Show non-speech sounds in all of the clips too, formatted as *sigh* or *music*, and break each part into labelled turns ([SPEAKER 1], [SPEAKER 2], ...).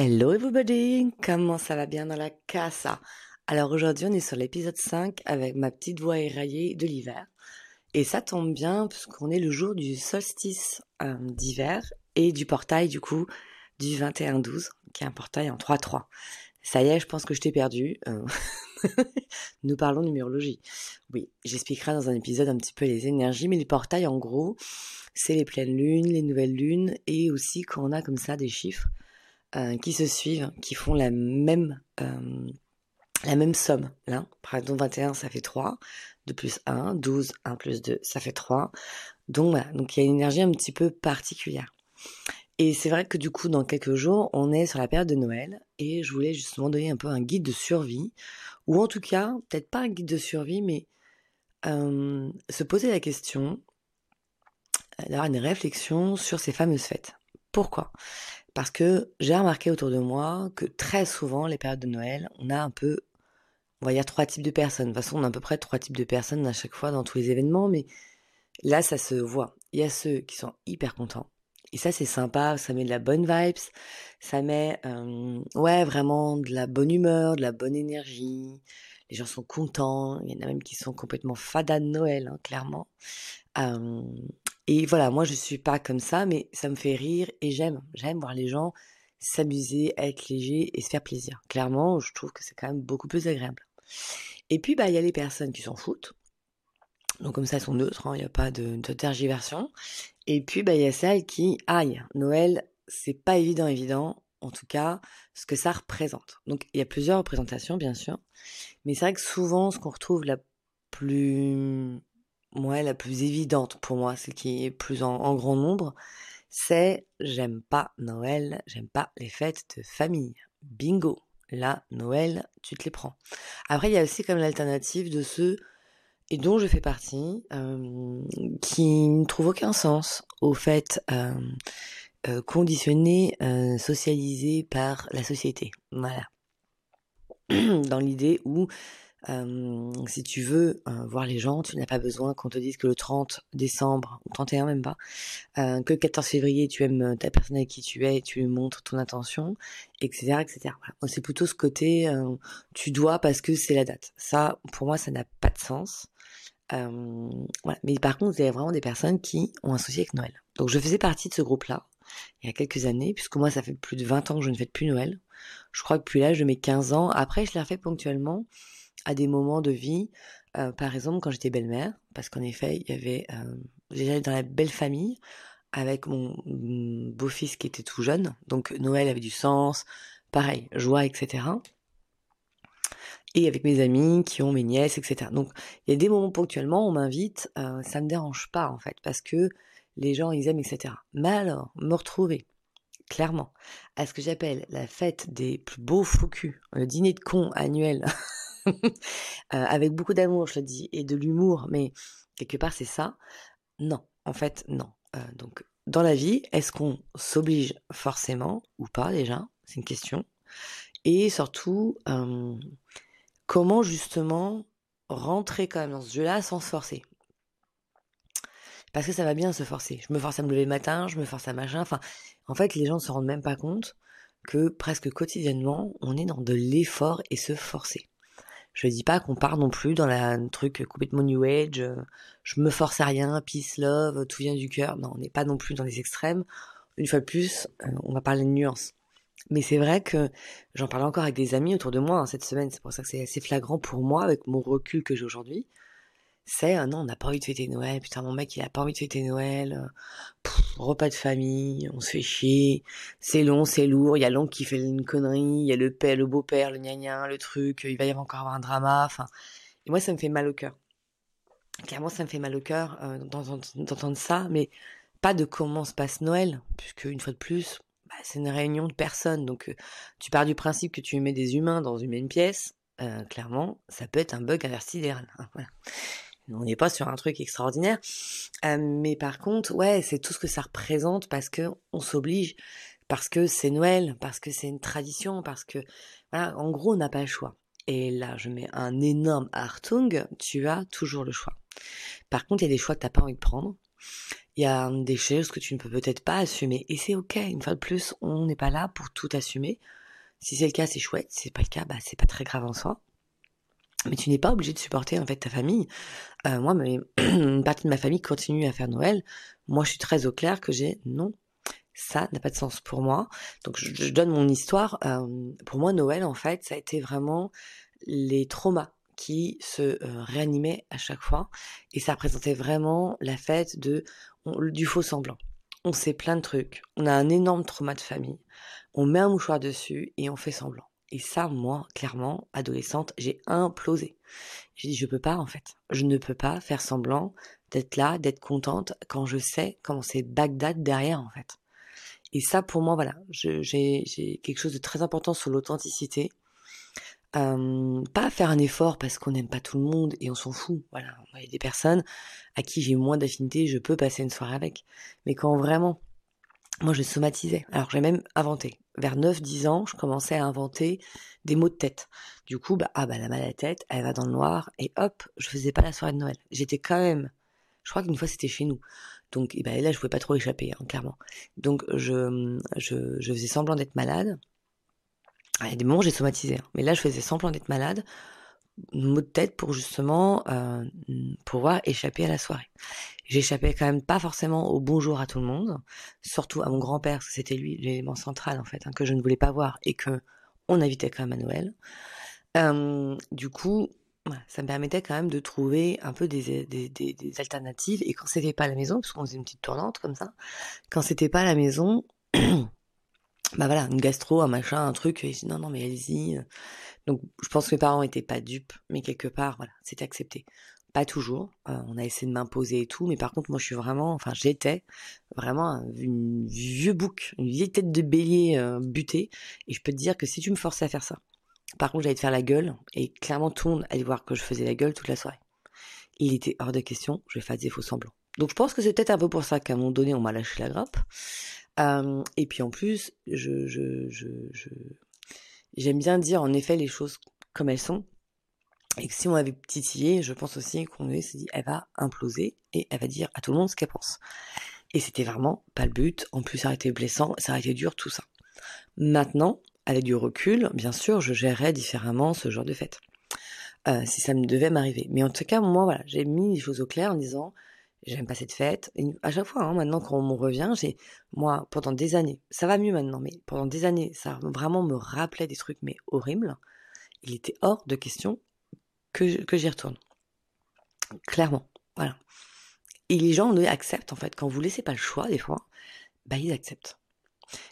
[SPEAKER 1] Hello everybody, comment ça va bien dans la casa? Alors aujourd'hui on est sur l'épisode 5 avec ma petite voix éraillée de l'hiver. Et ça tombe bien puisqu'on est le jour du solstice euh, d'hiver et du portail du coup du 21-12 qui est un portail en 3-3. Ça y est, je pense que je t'ai perdu. Euh, *laughs* nous parlons numérologie. Oui, j'expliquerai dans un épisode un petit peu les énergies, mais les portails en gros, c'est les pleines lunes, les nouvelles lunes et aussi quand on a comme ça des chiffres qui se suivent, qui font la même, euh, la même somme. Là, par exemple, 21, ça fait 3. 2 plus 1, 12, 1 plus 2, ça fait 3. Donc voilà, donc il y a une énergie un petit peu particulière. Et c'est vrai que du coup, dans quelques jours, on est sur la période de Noël et je voulais justement donner un peu un guide de survie, ou en tout cas, peut-être pas un guide de survie, mais euh, se poser la question, d'avoir une réflexion sur ces fameuses fêtes. Pourquoi? Parce que j'ai remarqué autour de moi que très souvent, les périodes de Noël, on a un peu, on va dire trois types de personnes. De toute façon, on a à peu près trois types de personnes à chaque fois dans tous les événements, mais là, ça se voit. Il y a ceux qui sont hyper contents. Et ça, c'est sympa, ça met de la bonne vibes, ça met, euh, ouais, vraiment de la bonne humeur, de la bonne énergie. Les gens sont contents. Il y en a même qui sont complètement fada de Noël, hein, clairement. Euh, et voilà, moi je suis pas comme ça, mais ça me fait rire et j'aime, j'aime voir les gens s'amuser, être léger et se faire plaisir. Clairement, je trouve que c'est quand même beaucoup plus agréable. Et puis, bah, il y a les personnes qui s'en foutent. Donc comme ça, elles sont neutres, hein, il n'y a pas de, de, tergiversion. Et puis, bah, il y a celles qui, aïe, Noël, c'est pas évident, évident, en tout cas, ce que ça représente. Donc, il y a plusieurs représentations, bien sûr. Mais c'est vrai que souvent, ce qu'on retrouve la plus moi, la plus évidente pour moi, c'est qui est plus en, grand nombre, c'est j'aime pas Noël, j'aime pas les fêtes de famille. Bingo. Là, Noël, tu te les prends. Après, il y a aussi comme l'alternative de ceux, et dont je fais partie, euh, qui ne trouvent aucun sens au fait euh, euh, conditionné, euh, socialisé par la société. Voilà. *clears throat* Dans l'idée où si tu veux voir les gens, tu n'as pas besoin qu'on te dise que le 30 décembre, ou 31 même pas, que le 14 février, tu aimes ta personne avec qui tu es, tu lui montres ton attention, etc. etc. C'est plutôt ce côté, tu dois parce que c'est la date. Ça, pour moi, ça n'a pas de sens. voilà. Mais par contre, il y a vraiment des personnes qui ont un souci avec Noël. Donc je faisais partie de ce groupe-là il y a quelques années, puisque moi, ça fait plus de 20 ans que je ne fais plus Noël. Je crois que depuis l'âge de mes 15 ans. Après, je l'ai refait ponctuellement à des moments de vie. Euh, par exemple, quand j'étais belle-mère, parce qu'en effet, il y avait euh, déjà dans la belle famille avec mon beau-fils qui était tout jeune, donc Noël avait du sens, pareil, joie, etc. Et avec mes amis qui ont mes nièces, etc. Donc il y a des moments ponctuellement, on m'invite, euh, ça me dérange pas en fait, parce que les gens ils aiment, etc. Mais alors, me retrouver clairement à ce que j'appelle la fête des plus beaux faux le dîner de cons annuel Euh, *laughs* *laughs* avec beaucoup d'amour, je le dis, et de l'humour, mais quelque part c'est ça. Non, en fait, non. Euh, donc, dans la vie, est-ce qu'on s'oblige forcément ou pas déjà? C'est une question. Et surtout, euh, comment justement rentrer quand même dans ce jeu-là sans se forcer? Parce que ça va bien se forcer. Je me force à me lever le matin, je me force à machin. Enfin, en fait, les gens ne se rendent même pas compte que presque quotidiennement, on est dans de l'effort et se forcer. Je dis pas qu'on part non plus dans la truc complètement new age, euh, je me force à rien, peace, love, tout vient du cœur. Non, on n'est pas non plus dans les extrêmes. Une fois de plus, euh, on va parler de nuances. Mais c'est vrai que j'en parle encore avec des amis autour de moi hein, cette semaine, c'est pour ça que c'est assez flagrant pour moi avec mon recul que j'ai aujourd'hui c'est un non, on n'a pas envie de fêter Noël, putain mon mec il a pas envie de fêter Noël, euh, repas de famille, on se fait chier, c'est long, c'est lourd, il y a l'oncle qui fait une connerie, il y a le père, le beau-père, le gna le truc, il va y avoir encore un drama, enfin, et moi ça me fait mal au cœur. Clairement ça me fait mal au cœur euh, d'entendre ça, mais pas de comment se passe Noël, puisque une fois de plus, bah, c'est une réunion de personnes, donc euh, tu pars du principe que tu mets des humains dans une même pièce, clairement, ça peut être un bug intersidéral. Hein, *laughs* voilà on n'est pas sur un truc extraordinaire. Euh, mais par contre, ouais, c'est tout ce que ça représente parce que on s'oblige, parce que c'est Noël, parce que c'est une tradition, parce que, voilà, en gros, on n'a pas le choix. Et là, je mets un énorme Hartung, tu as toujours le choix. Par contre, il y a des choix que t'as pas envie de prendre. Il y a des choses que tu ne peux peut-être pas assumer. Et c'est ok. Une fois de plus, on n'est pas là pour tout assumer. Si c'est le cas, c'est chouette. Si c'est pas le cas, bah, c'est pas très grave en soi. Mais tu n'es pas obligé de supporter en fait ta famille. Euh, moi, *clears throat* une partie de ma famille continue à faire Noël. Moi, je suis très au clair que j'ai non, ça n'a pas de sens pour moi. Donc, je, donne mon histoire. Euh, pour moi, Noël, en fait, ça a été vraiment les traumas qui se euh, réanimaient à chaque fois. Et ça représentait vraiment la fête de du faux semblant. On sait plein de trucs. On a un énorme trauma de famille. On met un mouchoir dessus et on fait semblant. Et ça, moi, clairement, adolescente, j'ai implosé. J'ai dit, je peux pas, en fait. Je ne peux pas faire semblant d'être là, d'être contente, quand je sais comment c'est Bagdad derrière, en fait. Et ça, pour moi, voilà, j'ai quelque chose de très important sur l'authenticité. Euh, pas faire un effort parce qu'on n'aime pas tout le monde et on s'en fout. Voilà, il y a des personnes à qui j'ai moins d'affinité, je peux passer une soirée avec. Mais quand vraiment, moi je somatisais. Alors j'ai même inventé. Vers 9-10 ans, je commençais à inventer des mots de tête. Du coup, bah, ah bah la mal à la elle va dans le noir et hop, je faisais pas la soirée de Noël. J'étais quand même, je crois qu'une fois c'était chez nous. Donc et ben là je pouvais pas trop échapper, hein, clairement. Donc je, je, faisais semblant d'être malade il y a des moments j'ai somatisé, hein. mais là je faisais semblant d'être malade, mot de tête pour justement euh, pouvoir échapper à la soirée. J'échappais quand même pas forcément au bonjour à tout le monde, surtout à mon grand-père, parce que c'était lui l'élément central en fait, hein, que je ne voulais pas voir et que on invitait quand même à Noël. Euh, du coup, ça me permettait quand même de trouver un peu des, alternatives. Et quand c'était pas à la maison, parce qu'on faisait une petite tournante comme ça, quand c'était pas à la maison, *clears throat* bah voilà, une gastro, un machin, un truc, et non, non, mais allez-y. Donc, je pense que mes parents étaient pas dupes, mais quelque part, voilà, c'était accepté. Pas toujours, euh, on a essayé de m'imposer et tout, mais par contre, moi, je suis vraiment, enfin, j'étais vraiment une vieux bouc, une vieille tête de bélier euh, butée, et je peux te dire que si tu me forçais à faire ça, par contre, j'allais te faire la gueule, et clairement, tout le monde allait voir que je faisais la gueule toute la soirée. Il était hors de question, je vais faire des faux semblants. Donc, je pense que c'est peut-être un peu pour ça qu'à un moment donné, on m'a lâché la grappe et puis en plus, je, je, je, j'aime bien dire en effet les choses comme elles sont. Et que si on avait titillé, je pense aussi qu'on s'est dit, elle va imploser et elle va dire à tout le monde ce qu'elle pense. Et c'était vraiment pas le but. En plus, ça aurait été blessant, ça aurait été dur, tout ça. Maintenant, avec du recul, bien sûr, je gérerais différemment ce genre de fête. Euh, si ça me devait m'arriver. Mais en tout cas, moi, voilà, j'ai mis les choses au clair en disant, j'aime pas cette fête. Et à chaque fois, hein, maintenant quand on revient, j'ai moi pendant des années, ça va mieux maintenant, mais pendant des années, ça vraiment me rappelait des trucs mais horribles. Il était hors de question que que j'y retourne. Clairement, voilà. Et les gens acceptent en fait quand vous laissez pas le choix des fois, bah ils acceptent.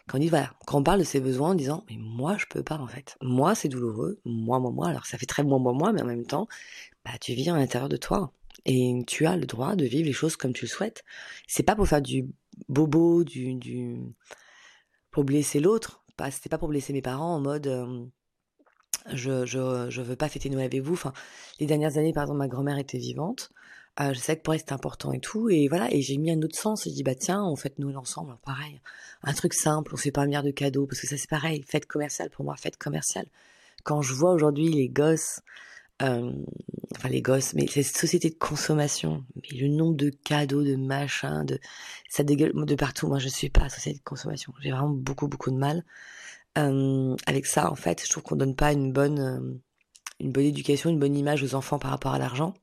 [SPEAKER 1] Quand on dit voilà, quand on parle de ses besoins en disant mais moi je peux pas en fait, moi c'est douloureux, moi moi moi, alors ça fait très moi moi moi, mais en même temps, bah tu vis à l'intérieur de toi et tu as le droit de vivre les choses comme tu le souhaites. C'est pas pour faire du bobo, du, du pour blesser l'autre. Pas, c'était pas pour blesser mes parents en mode euh, je, je, je veux pas fêter Noël avec vous. Enfin, les dernières années, par exemple, ma grand-mère était vivante. Euh, je sais que pour elle c'était important et tout. Et voilà, et j'ai mis un autre sens. J'ai dit bah tiens, on fête Noël ensemble, pareil. Un truc simple, on fait pas un milliard de cadeaux parce que ça c'est pareil. Fête commerciale pour moi, fête commerciale. Quand je vois aujourd'hui les gosses euh, enfin les gosses, mais cette société de consommation, mais le nombre de cadeaux, de machins, de ça dégueule de partout. Moi, je suis pas société de consommation. J'ai vraiment beaucoup beaucoup de mal euh, avec ça. En fait, je trouve qu'on donne pas une bonne euh, une bonne éducation, une bonne image aux enfants par rapport à l'argent.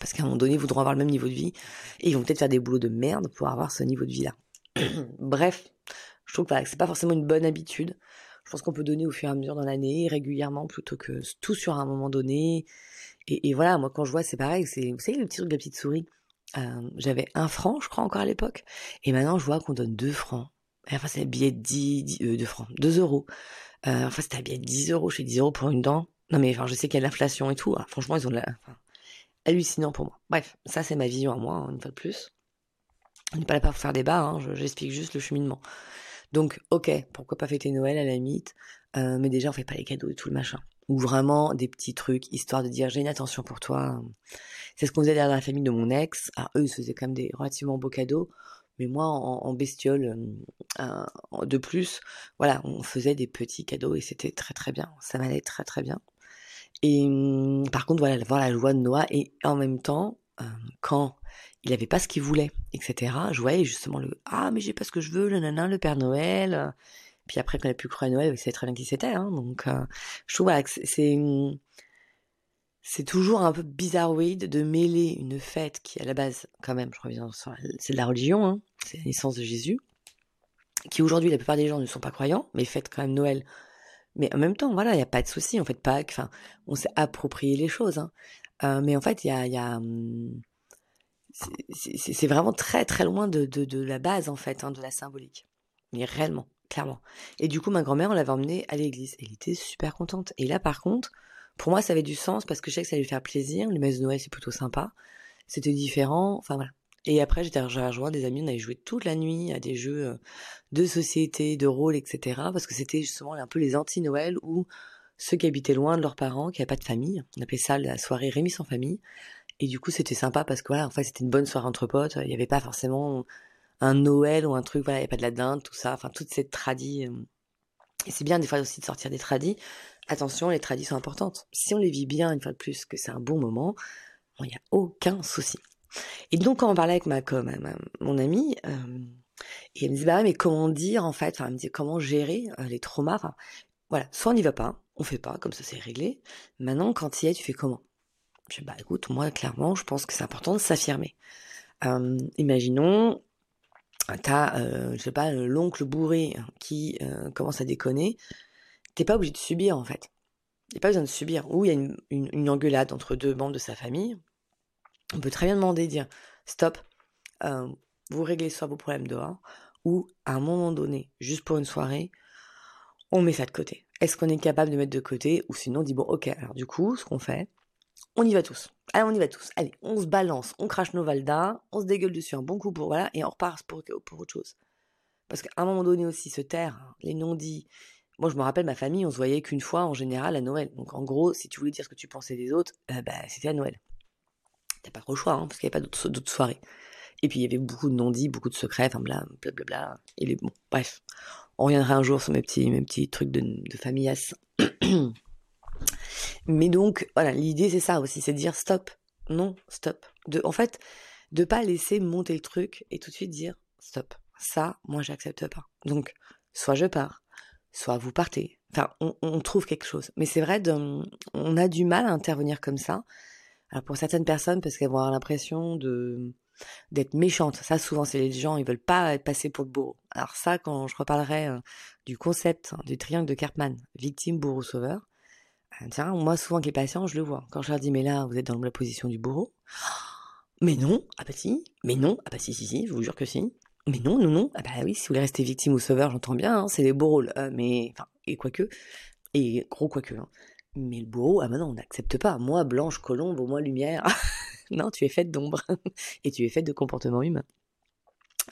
[SPEAKER 1] Parce qu'à un moment donné, ils voudront avoir le même niveau de vie et ils vont peut-être faire des boulots de merde pour avoir ce niveau de vie là. *clears throat* Bref, je trouve que c'est pas forcément une bonne habitude. Je pense qu'on peut donner au fur et à mesure dans l'année, régulièrement, plutôt que tout sur un moment donné. Et, voilà, moi quand je vois, c'est pareil, vous savez, le petit truc de la petite souris. Euh, j'avais un franc, je crois, encore à l'époque. Et maintenant, je vois qu'on donne deux francs. Enfin, c'est un billet de 10, euh, francs, 2 euros. Euh, enfin, c'était un billet de 10 euros, chez 10 euros pour une dent. Non, mais enfin, je sais qu'il y a l'inflation et tout. Ah, franchement, ils ont de la, enfin, hallucinant pour moi. Bref, ça, c'est ma vision à moi, hein, une fois de plus. On n'est pas là pour faire débat, hein, j'explique juste le cheminement. Donc, ok, pourquoi pas fêter Noël à la limite, euh, mais déjà on fait pas les cadeaux et tout le machin. Ou vraiment des petits trucs, histoire de dire j'ai une attention pour toi. C'est ce qu'on faisait dans la famille de mon ex. Ah, eux, ils faisaient quand même des relativement beaux cadeaux. Mais moi, en, bestiole euh, de plus, voilà, on faisait des petits cadeaux et c'était très très bien. Ça m'allait très très bien. Et hum, par contre, voilà, voir la joie de Noël et en même temps, euh, quand il avait pas ce qu'il voulait, etc. Je voyais justement le ah mais j'ai pas ce que je veux, le nanan, le Père Noël. Puis après qu'on a pu croire à Noël, il savait très bien qui c'était. Hein, donc je trouve que c'est c'est toujours un peu bizarroïde de mêler une fête qui à la base quand même, je reviens sur c'est de la religion, hein, c'est la naissance de Jésus, qui aujourd'hui la plupart des gens ne sont pas croyants, mais fête quand même Noël. Mais en même temps, voilà, il n'y a pas de souci, en fait Pâques, on s'est approprié les choses. Hein. Euh, mais en fait, il y a, y a hum, c'est vraiment très très loin de, de, la base en fait, hein, de la symbolique. Mais réellement, clairement. Et du coup, ma grand-mère, on l'avait emmenée à l'église. Elle était super contente. Et là, par contre, pour moi, ça avait du sens parce que je sais que ça allait lui faire plaisir. Les messes de Noël, c'est plutôt sympa. C'était différent. Enfin voilà. Et après, j'étais rejoint des amis. On avait joué toute la nuit à des jeux euh, de société, de rôle, etc. Parce que c'était justement un peu les anti-Noël où ceux qui habitaient loin de leurs parents, qui n'avaient pas de famille. On appelait ça la soirée Rémi sans famille. Et du coup, c'était sympa parce que voilà, c'était une bonne soirée entre potes. Il n'y avait pas forcément un Noël ou un truc, voilà, il n'y avait pas de la dinde, tout ça. Enfin, toute cette tradie. Euh. Et c'est bien des fois aussi de sortir des tradis. Attention, les tradis sont importantes. Si on les vit bien, une fois de plus, que c'est un bon moment, il n'y a aucun souci. Et donc, quand on parlait avec ma, ma, mon amie, euh, et elle me dit, bah mais comment dire, en fait, enfin, elle me dit, comment gérer euh, les traumas, voilà, soit on n'y va pas, on fait pas, comme ça c'est réglé. Maintenant, quand il y est, tu fais comment? Je dis, bah écoute, moi, clairement, je pense que c'est important de s'affirmer. Euh, imaginons, t'as, euh, je sais pas, l'oncle bourré qui euh, commence à déconner, t'es pas obligé de subir en fait. T'as pas besoin de subir. Ou il y a une, une, engueulade entre deux membres de sa famille. On peut très bien demander, dire stop, euh, vous réglez soit vos problèmes dehors, ou à un moment donné, juste pour une soirée, on met ça de côté. Est-ce qu'on est capable de mettre de côté? Ou sinon on dit bon ok, alors du coup, ce qu'on fait, on y va tous. Allez, on y va tous. Allez, on se balance, on crache nos valdas, on se dégueule dessus un bon coup pour voilà, et on repart pour, pour autre chose. Parce qu'à un moment donné aussi, se taire, les non-dits. Moi, je me rappelle, ma famille, on se voyait qu'une fois en général à Noël. Donc en gros, si tu voulais dire ce que tu pensais des autres, euh, bah, c'était à Noël. T'as pas trop le choix, hein, parce qu'il n'y avait pas d'autres soirées. Et puis il y avait beaucoup de non-dits, beaucoup de secrets, enfin blablabla. Bla, bla, et les, bon, bref on reviendra un jour sur mes petits, mes petits trucs de, de. *clears throat* Mais donc, voilà, l'idée c'est ça aussi, c'est de dire stop, non, stop. De, en fait, de pas laisser monter le truc et tout de suite dire stop. Ça, moi, j'accepte pas. Donc, soit je pars, soit vous partez. Enfin, on, trouve quelque chose. Mais c'est vrai, on a du mal à intervenir comme ça. Alors pour certaines personnes, parce qu'elles vont avoir l'impression de d'être méchante. Ça, souvent, c'est les gens, ils veulent pas être passés pour le bourreau. Alors ça, quand je reparlerai euh, du concept hein, du triangle de Karpman, victime, bourreau, sauveur, tiens, moi, souvent, avec les patients, je le vois. Quand je leur dis, mais là, vous êtes dans la position du bourreau. *gasps* Mais non, ah bah si, mais non, ah bah si, si, si, je vous jure que si. Mais non, non, non, ah bah oui, si vous voulez rester victime ou sauveur, j'entends bien, hein, c'est les bourreaux, euh, mais, enfin, et quoique, et gros quoique, hein. Mais le bourreau, ah bah non, on n'accepte pas. Moi, blanche, colombe, moi, lumière. *laughs* non, tu es faite d'ombre *laughs* et tu es faite de comportement humain.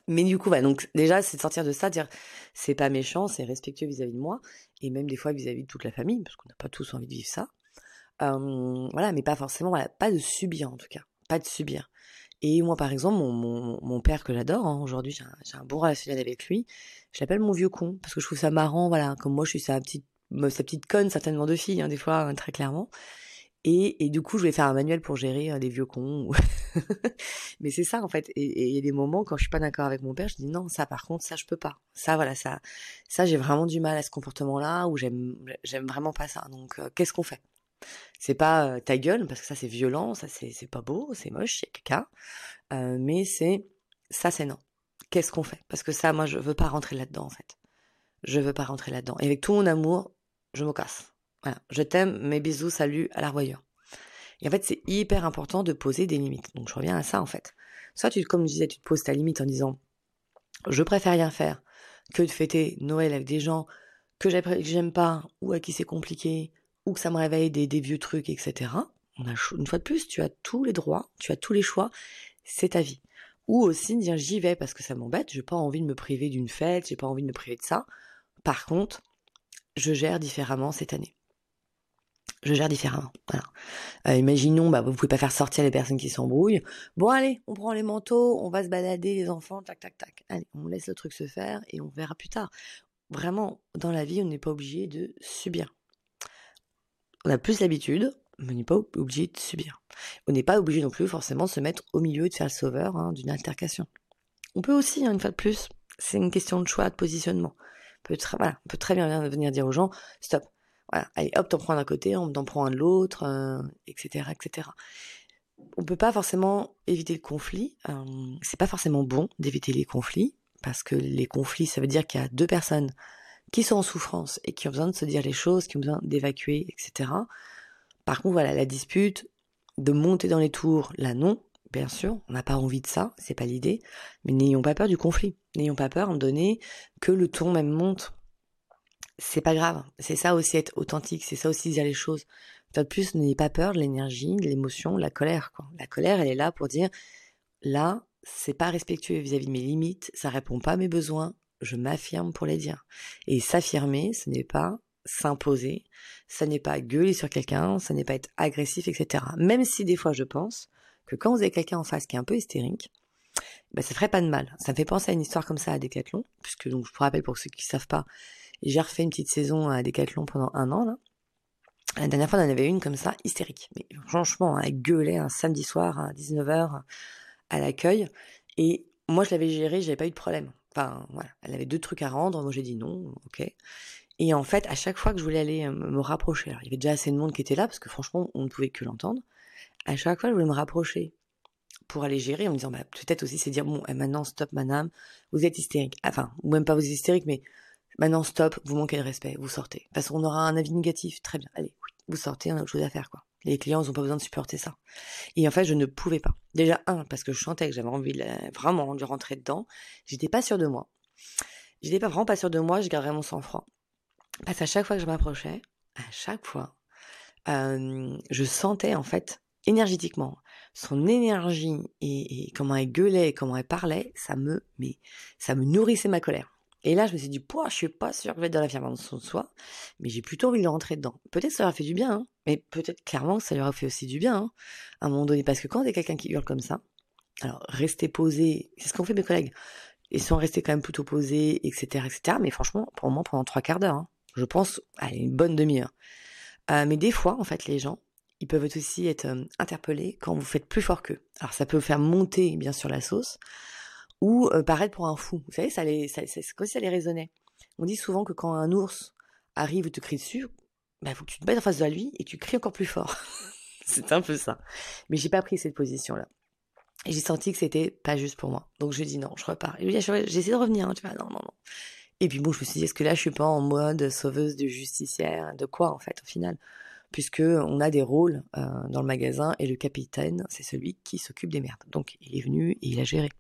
[SPEAKER 1] Mais du coup, donc déjà, c'est de sortir de ça, dire c'est pas méchant, c'est respectueux vis-à-vis de moi, et même des fois vis-à-vis de toute la famille, parce qu'on n'a pas tous envie de vivre ça. voilà, mais pas forcément, voilà, pas de subir en tout cas, pas de subir. Et moi, par exemple, mon, père que j'adore, hein, aujourd'hui, j'ai un, bon relationnel avec lui, je l'appelle mon vieux con, parce que je trouve ça marrant, voilà, comme moi, je suis sa petite, sa petite conne, certainement de fille, hein, des fois, hein, très clairement. Et, et, du coup, je vais faire un manuel pour gérer des vieux cons. *laughs* Mais c'est ça en fait. Et il y a des moments quand je suis pas d'accord avec mon père, je dis non, ça par contre, ça je peux pas. Ça voilà, ça, ça j'ai vraiment du mal à ce comportement-là ou j'aime, j'aime vraiment pas ça. Donc euh, qu'est-ce qu'on fait? C'est pas euh, ta gueule parce que ça c'est violent, ça c'est, c'est pas beau, c'est moche, c'est caca. Euh, mais c'est ça c'est non. Qu'est-ce qu'on fait? Parce que ça, moi, je veux pas rentrer là-dedans en fait. Je veux pas rentrer là-dedans. Et avec tout mon amour, je me casse. Voilà, je t'aime, mes bisous, salut, à la. Et en fait, c'est hyper important de poser des limites. Donc je reviens à ça en fait. Soit tu, comme je disais, tu te poses ta limite en disant, je préfère rien faire que de fêter Noël avec des gens que j'aime pas, ou à qui c'est compliqué, ou que ça me réveille des, vieux trucs, etc. Une fois de plus, tu as tous les droits, tu as tous les choix, c'est ta vie. Ou aussi dire j'y vais parce que ça m'embête, j'ai pas envie de me priver d'une fête, j'ai pas envie de me priver de ça. Par contre, je gère différemment cette année je gère différemment. Euh, imaginons, bah, vous pouvez pas faire sortir les personnes qui s'embrouillent. Bon, allez, on prend les manteaux, on va se balader, les enfants, tac, tac, tac. Allez, on laisse le truc se faire et on verra plus tard. Vraiment, dans la vie, on n'est pas obligé de subir. On a plus l'habitude, mais on n'est pas obligé de subir. On n'est pas obligé non plus forcément de se mettre au milieu et de faire le sauveur hein, d'une altercation. On peut aussi, hein, une fois de plus, c'est une question de choix, de positionnement. On peut, on peut très bien venir dire aux gens, stop, allez hop, t'en prends d'un côté, on t'en prend un de l'autre, etc., euh, etc. On peut pas forcément éviter le conflit. Euh, c'est pas forcément bon d'éviter les conflits parce que les conflits, ça veut dire qu'il y a deux personnes qui sont en souffrance et qui ont besoin de se dire les choses, qui ont besoin d'évacuer, etc. Par contre, voilà, la dispute, de monter dans les tours, là non, bien sûr, on n'a pas envie de ça, c'est pas l'idée, mais n'ayons pas peur du conflit, n'ayons pas peur en donner que le ton même monte. C'est pas grave, c'est ça aussi être authentique, c'est ça aussi dire les choses. Peut-être plus, n'ayez pas peur de l'énergie, de l'émotion, de la colère. La colère, elle est là pour dire, là, c'est pas respectueux vis-à-vis de mes limites, ça répond pas à mes besoins, je m'affirme pour les dire. Et s'affirmer, ce n'est pas s'imposer, ce n'est pas gueuler sur quelqu'un, ce n'est pas être agressif, etc. Même si des fois je pense que quand vous avez quelqu'un en face qui est un peu hystérique, ben, ça ferait pas de mal. Ça me fait penser à une histoire comme ça à Decathlon, puisque donc je vous rappelle pour ceux qui savent pas, j'ai refait une petite saison à Decathlon pendant un an. La dernière fois, on en avait une comme ça, hystérique. Mais franchement, elle gueulait un samedi soir à 19h à l'accueil. Et moi, je l'avais gérée, j'avais pas eu de problème. Enfin, voilà. Elle avait deux trucs à rendre. Moi, j'ai dit non, ok. Et en fait, à chaque fois que je voulais aller euh, me rapprocher, alors il y avait déjà assez de monde qui était là, parce que franchement, on ne pouvait que l'entendre. À chaque fois, je voulais me rapprocher pour aller gérer en me disant, bah, peut-être aussi c'est dire, bon, eh, maintenant, stop, madame, vous êtes hystérique. Enfin, ou même pas vous êtes hystérique, mais maintenant, stop, vous manquez de respect, vous sortez. Parce qu'on aura un avis négatif, très bien, allez, vous sortez, on a autre chose à faire, quoi. Les clients, ils n'ont pas besoin de supporter ça. Et en fait, je ne pouvais pas. Déjà, un, parce que je sentais que j'avais envie de, vraiment de rentrer dedans. J'étais pas sûre de moi. J'étais pas vraiment pas sûre de moi, je garderais mon sang-froid. Parce qu'à chaque fois que je m'approchais, à chaque fois, euh, je sentais, en fait, énergétiquement, son énergie et, comment elle gueulait, comment elle parlait, ça me, mais, ça me nourrissait ma colère. Et là, je me suis dit, je suis pas sûre que je vais être dans l'affirmation de soi, mais j'ai plutôt envie de rentrer dedans. Peut-être ça leur fait du bien, hein, mais peut-être clairement ça leur a fait aussi du bien, hein, à un moment donné. Parce que quand t'es quelqu'un qui hurle comme ça, alors rester posé, c'est ce qu'ont fait mes collègues. Ils sont restés quand même plutôt posés, etc., etc. Mais franchement, pour moi, pendant trois quarts d'heure, hein, je pense, à une bonne demi-heure. Euh, mais des fois, en fait, les gens, ils peuvent aussi être euh, interpellés quand vous faites plus fort qu'eux. Alors ça peut faire monter, bien sûr, la sauce, ou euh, paraître pour un fou. Vous savez, ça les, ça, c'est comme si ça les résonnait. On dit souvent que quand un ours arrive ou te crie dessus, bah, faut que tu te mettes en face de lui et tu cries encore plus fort. *laughs* c'est un peu ça. Mais j'ai pas pris cette position-là. Et j'ai senti que c'était pas juste pour moi. Donc je dis non, je repars. Et j'ai essayé de revenir, hein, tu vois, non, non, non. Et puis bon, je me suis dit, est-ce que là, je suis pas en mode sauveuse de justicière De quoi, en fait, au final? Puisque on a des rôles euh, dans le magasin et le capitaine, c'est celui qui s'occupe des merdes. Donc il est venu et il a géré.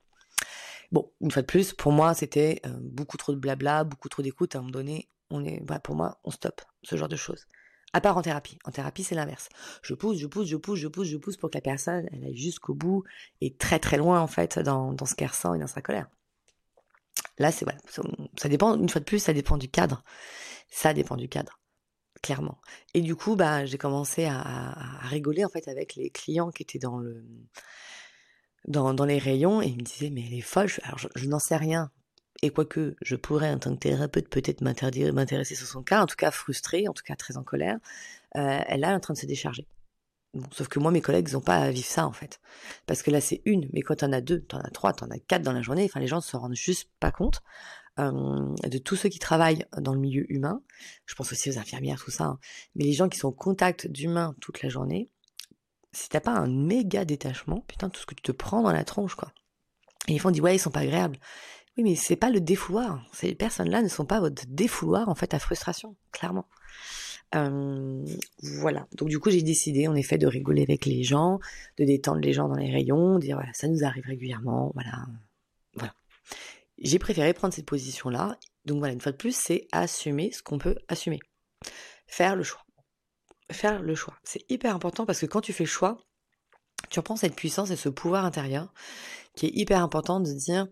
[SPEAKER 1] Bon, une fois de plus, pour moi, c'était euh, beaucoup trop de blabla, beaucoup trop d'écoute. À un moment donné, on est, bah, pour moi, on stoppe ce genre de choses. À part en thérapie. En thérapie, c'est l'inverse. Je pousse, je pousse, je pousse, je pousse, je pousse pour que la personne, elle aille jusqu'au bout et très très loin, en fait, dans, dans ce qu'elle ressent et dans sa colère. Là, c'est voilà, ça dépend, une fois de plus, ça dépend du cadre. Ça dépend du cadre, clairement. Et du coup, bah, j'ai commencé à, rigoler, en fait, avec les clients qui étaient dans le, dans, dans les rayons et ils me disaient, mais elle est folle. Alors, je n'en sais rien et quoique je pourrais en tant que thérapeute peut-être m'intéresser sur son cas, en tout cas frustrée, en tout cas très en colère, euh, elle est en train de se décharger. Bon, sauf que moi, mes collègues, ils n'ont pas à vivre ça, en fait. Parce que là, c'est une, mais quand t'en as deux, t'en as trois, t'en as quatre dans la journée, enfin, les gens ne se rendent juste pas compte euh, de tous ceux qui travaillent dans le milieu humain. Je pense aussi aux infirmières, tout ça. Hein. Mais les gens qui sont au contact d'humains toute la journée, si t'as pas un méga détachement, putain, tout ce que tu te prends dans la tronche, quoi. Et ils font dire, ouais, ils sont pas agréables. Oui, mais c'est pas le défouloir. Ces personnes-là ne sont pas votre défouloir, en fait, à frustration, clairement. Euh, voilà. Donc du coup, j'ai décidé, en effet, de rigoler avec les gens, de détendre les gens dans les rayons, dire voilà, ça nous arrive régulièrement, voilà, voilà. J'ai préféré prendre cette position-là. Donc voilà, une fois de plus, c'est assumer ce qu'on peut assumer, faire le choix, faire le choix. C'est hyper important parce que quand tu fais le choix, tu reprends cette puissance et ce pouvoir intérieur qui est hyper important de dire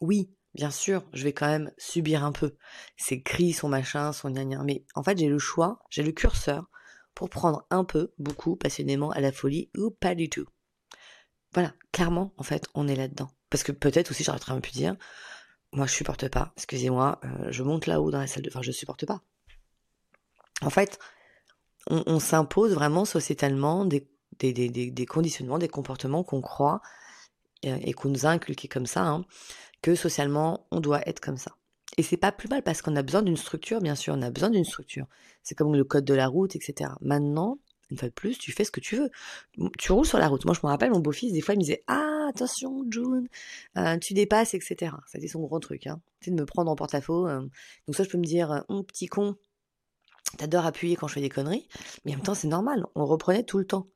[SPEAKER 1] oui, bien sûr, je vais quand même subir un peu ces cris, son machin, son gna mais en fait j'ai le choix, j'ai le curseur pour prendre un peu, beaucoup, passionnément à la folie ou pas du tout. Voilà, clairement, en fait, on est là-dedans. Parce que peut-être aussi, j'aurais très bien pu dire, moi je supporte pas, excusez-moi, euh, je monte là-haut dans la salle de... Enfin, je supporte pas. En fait, on, s'impose vraiment sociétalement des, des, des, des, conditionnements, des comportements qu'on croit et qu'on nous a inculqués comme ça, hein, que socialement on doit être comme ça. Et c'est pas plus mal parce qu'on a besoin d'une structure, bien sûr, on a besoin d'une structure. C'est comme le code de la route, etc. Maintenant, une fois de plus, tu fais ce que tu veux. Tu roules sur la route. Moi, je me rappelle, mon beau-fils, des fois, il me disait Ah, attention, June, euh, tu dépasses, etc. C'était son gros truc. Hein. De me prendre en porte-à-faux. Euh. Donc, ça, je peux me dire Hum, petit con, t'adores appuyer quand je fais des conneries. Mais en même temps, c'est normal. On reprenait tout le temps.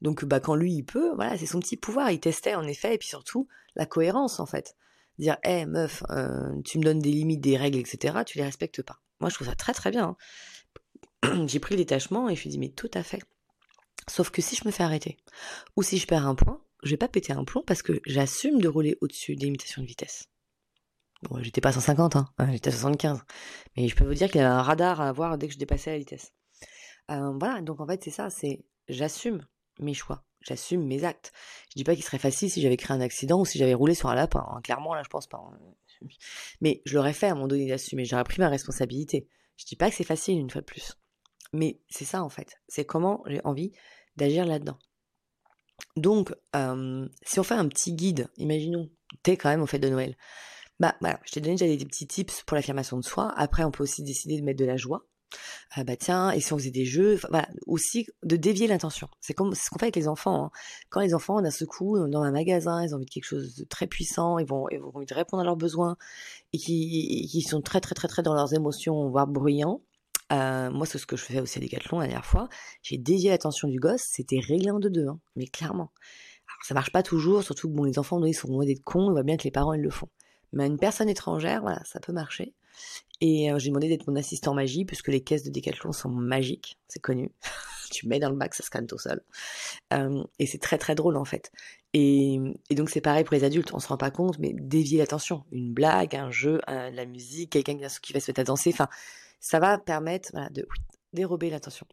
[SPEAKER 1] Donc, bah, quand lui, il peut, voilà, c'est son petit pouvoir. Il testait, en effet, et puis surtout, la cohérence, en fait dire hé meuf, euh, tu me donnes des limites, des règles, etc., tu les respectes pas. Moi, je trouve ça très très bien. Hein. *clears throat* J'ai pris le détachement et je me suis dit, mais tout à fait. Sauf que si je me fais arrêter, ou si je perds un point, je vais pas péter un plomb parce que j'assume de rouler au-dessus des limitations de vitesse. Bon, j'étais pas à 150, hein, j'étais à 75. Mais je peux vous dire qu'il y a un radar à voir dès que je dépassais la vitesse. Euh, voilà, donc en fait, c'est ça, c'est j'assume mes choix j'assume mes actes. Je dis pas qu'il serait facile si j'avais créé un accident ou si j'avais roulé sur un lapin. Hein. Clairement, là, je pense pas. Hein. Mais je l'aurais fait à un moment donné d'assumer. J'aurais pris ma responsabilité. Je dis pas que c'est facile une fois de plus. Mais c'est ça, en fait. C'est comment j'ai envie d'agir là-dedans. Donc, si on fait un petit guide, imaginons, t'es quand même au fait de Noël. Bah voilà, je t'ai donné déjà des petits tips pour l'affirmation de soi. Après, on peut aussi décider de mettre de la joie ah bah tiens, et si on faisait des jeux, aussi de dévier l'intention. C'est comme ce qu'on fait avec les enfants. Hein. Quand les enfants, d'un seul coup, dans un magasin, ils ont envie de quelque chose de très puissant, ils vont, ils vont envie de répondre à leurs besoins, et qui, qui sont très très très très dans leurs émotions, voire bruyants. Euh, moi, c'est ce que je faisais aussi à Decathlon la dernière fois. J'ai dévié l'attention du gosse, c'était réglé en deux deux, hein, mais clairement. Alors, ça marche pas toujours, surtout que bon, les enfants, ils sont loin d'être cons, on voit bien que les parents, ils le font. Mais une personne étrangère, voilà, ça peut marcher. Et euh, j'ai demandé d'être mon assistant magie, puisque les caisses de Decathlon sont magiques, c'est connu. *laughs* tu mets dans le bac, ça scanne tout seul. Euh, et c'est très très drôle en fait. Et, donc c'est pareil pour les adultes, on se rend pas compte, mais dévier l'attention. Une blague, un jeu, la musique, quelqu'un qui va se mettre à danser, enfin, ça va permettre de dérober l'attention.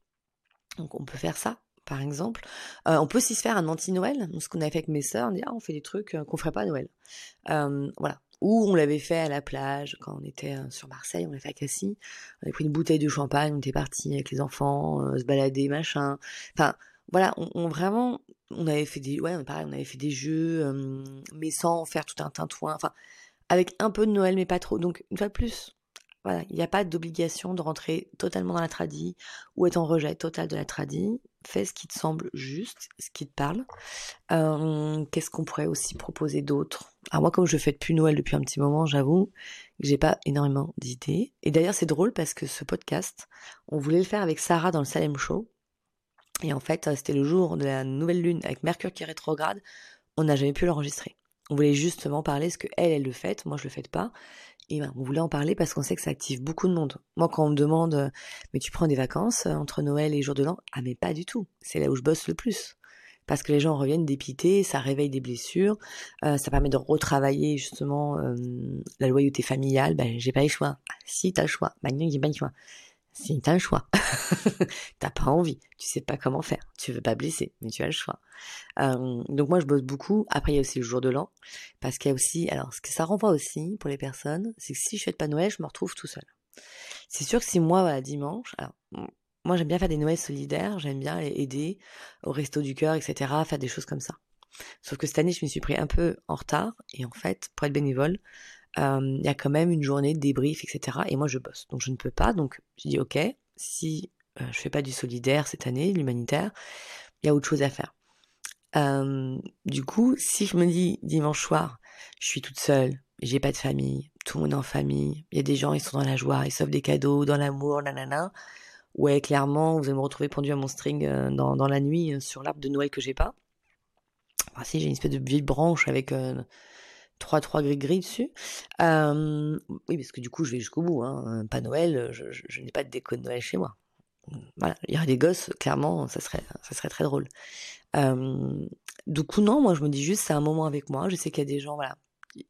[SPEAKER 1] Donc on peut faire ça par exemple. Euh, on peut aussi se faire un anti-Noël, ce qu'on a fait avec mes sœurs, on dit ah on fait des trucs qu'on ferait pas à Noël. voilà, ou on l'avait fait à la plage quand on était euh, sur Marseille, on l'a fait à Cassis. On avait pris une bouteille de champagne, on était parti avec les enfants, euh, se balader, machin. Enfin, voilà, on, vraiment, on avait fait des, ouais, pareil, on avait fait des jeux, euh, mais sans faire tout un tintouin. Enfin, avec un peu de Noël, mais pas trop. Donc une fois de plus, voilà, il n'y a pas d'obligation de rentrer totalement dans la tradie ou être en rejet total de la tradie fais ce qui te semble juste, ce qui te parle. Euh, qu'est-ce qu'on pourrait aussi proposer d'autre? Alors moi, comme je fais depuis Noël depuis un petit moment, j'avoue que j'ai pas énormément d'idées. Et d'ailleurs, c'est drôle parce que ce podcast, on voulait le faire avec Sarah dans le Salem Show. Et en fait, c'était le jour de la nouvelle lune avec Mercure qui est rétrograde. On n'a jamais pu l'enregistrer. On voulait justement parler ce que elle, elle le fait, moi je le fais pas. Et ben, on voulait en parler parce qu'on sait que ça active beaucoup de monde. Moi, quand on me demande, euh, mais tu prends des vacances euh, entre Noël et jour de l'an? Ah, mais pas du tout. C'est là où je bosse le plus. Parce que les gens reviennent dépités, ça réveille des blessures, euh, ça permet de retravailler justement la loyauté familiale. Ben, j'ai pas le choix. Ah, si, t'as le choix. Ben, j'ai pas le choix. Si t'as le choix, *laughs* t'as pas envie, tu sais pas comment faire, tu veux pas blesser, mais tu as le choix. Donc moi je bosse beaucoup. Après il y a aussi le jour de l'an, parce qu'il y a aussi, alors ce que ça renvoie aussi pour les personnes, c'est que si je fête pas Noël, je me retrouve tout seul. C'est sûr que si moi voilà dimanche, alors moi j'aime bien faire des Noëls solidaires, j'aime bien aider au resto du cœur, etc., faire des choses comme ça. Sauf que cette année je me suis pris un peu en retard et en fait pour être bénévole, il y a quand même une journée de débrief, etc. Et moi, je bosse, donc je ne peux pas. Donc, je dis, ok, si je je fais pas du solidaire cette année, l'humanitaire, il y a autre chose à faire. du coup, si je me dis dimanche soir, je suis toute seule, j'ai pas de famille, tout le monde est en famille, il y a des gens, ils sont dans la joie, ils s'offrent des cadeaux, dans l'amour, nanana. Ouais, clairement, vous allez me retrouver pendu à mon string dans, dans la nuit sur l'arbre de Noël que j'ai pas. Enfin, si, j'ai une espèce de vieille branche avec 3 3 gris gris dessus. oui, parce que du coup, je vais jusqu'au bout. Hein. Pas Noël, je, n'ai pas de déco de Noël chez moi. Voilà, il y aurait des gosses, clairement, ça serait, ça serait très drôle. du coup, non, moi, je me dis juste, c'est un moment avec moi. Je sais qu'il y a des gens, voilà,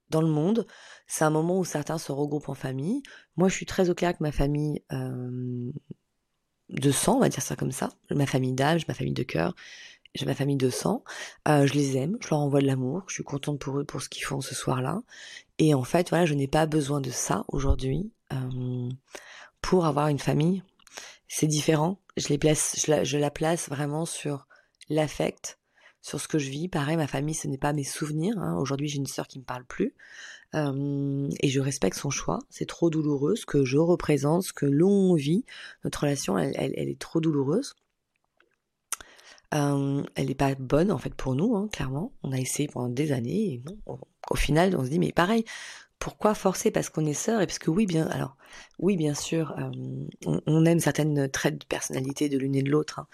[SPEAKER 1] dans le monde, c'est un moment où certains se regroupent en famille. Moi, je suis très au clair avec ma famille de sang, on va dire ça comme ça. Ma famille d'âge, ma famille de cœur j'ai ma famille de sang, euh, je les aime, je leur envoie de l'amour, je suis contente pour eux pour ce qu'ils font ce soir-là. Et en fait, voilà, je n'ai pas besoin de ça aujourd'hui euh, pour avoir une famille. c'est différent. Je les place, je la, place vraiment sur l'affect, sur ce que je vis. Pareil, ma famille, ce n'est pas mes souvenirs. Hein. Aujourd'hui, j'ai une sœur qui me parle plus. Euh, et je respecte son choix. C'est trop douloureux ce que je représente, ce que l'on vit. Notre relation, elle est trop douloureuse. Euh, elle n'est pas bonne en fait pour nous, hein, clairement. On a essayé pendant des années et bon, au final, on se dit mais pareil, pourquoi forcer Parce qu'on est sœurs et parce que oui, bien, alors oui, bien sûr, euh, on, aime certaines traits de personnalité de l'une et de l'autre, hein.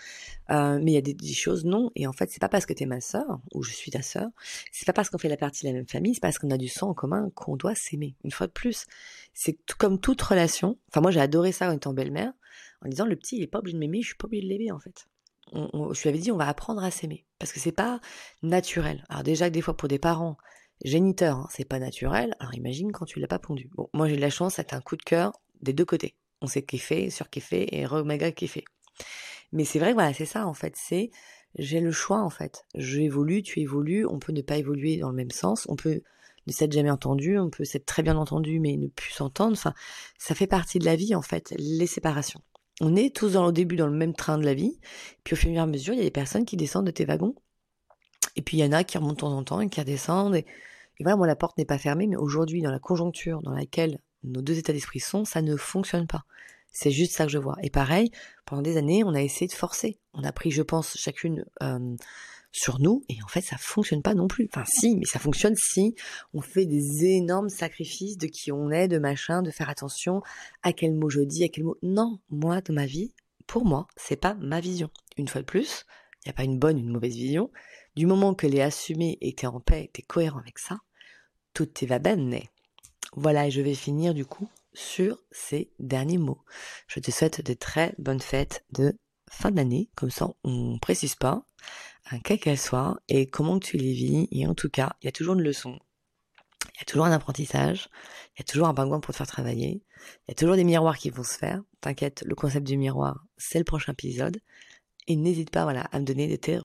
[SPEAKER 1] euh, mais il y a des, choses non. Et en fait, c'est pas parce que t'es ma sœur ou je suis ta sœur, c'est pas parce qu'on fait la partie de la même famille, c'est parce qu'on a du sang en commun qu'on doit s'aimer. Une fois de plus, c'est comme toute relation. Enfin, moi, j'ai adoré ça en étant belle-mère, en disant le petit, il est pas obligé de m'aimer, je suis pas obligé de l'aimer en fait. Je lui avais dit, on va apprendre à s'aimer parce que c'est pas naturel. Alors déjà des fois pour des parents géniteur, hein, c'est pas naturel, alors imagine quand tu l'as pas pondu. Bon, moi j'ai de la chance, c'est un coup de cœur des deux côtés. On sait fait, sur fait et re méga fait. Mais c'est vrai, voilà, c'est ça en fait, c'est j'ai le choix en fait. Je évolue, tu évolues, on peut ne pas évoluer dans le même sens, on peut ne s'être jamais entendu, on peut s'être très bien entendu mais ne plus s'entendre, enfin, ça fait partie de la vie en fait, les séparations. On est tous dans, au début dans le même train de la vie, puis au fur et à mesure, il y a des personnes qui descendent de tes wagons, et puis il y en a qui remontent de temps en temps et qui redescendent, et, et voilà, moi, la porte n'est pas fermée, mais aujourd'hui, dans la conjoncture dans laquelle nos deux états d'esprit sont, ça ne fonctionne pas. C'est juste ça que je vois. Et pareil, pendant des années, on a essayé de forcer. On a pris, je pense, chacune euh, sur nous, et en fait, ça fonctionne pas non plus. Enfin, si, mais ça fonctionne si on fait des énormes sacrifices de qui on est, de machin, de faire attention à quel mot je dis, à quel mot. Non, moi, de ma vie, pour moi, c'est pas ma vision. Une fois de plus, il n'y a pas une bonne, une mauvaise vision. Du moment que est assumée et que en paix, t'es cohérent avec ça, tout est va bene. Voilà, et je vais finir du coup sur ces derniers mots. Je te souhaite de très bonnes fêtes de fin d'année, comme ça on précise pas, quelle qu'elle soit, et comment tu les vis, et en tout cas, il y a toujours une leçon, il y a toujours un apprentissage, il y a toujours un pingouin pour te faire travailler, il y a toujours des miroirs qui vont se faire, t'inquiète, le concept du miroir, c'est le prochain épisode, et n'hésite pas voilà, à me donner de tes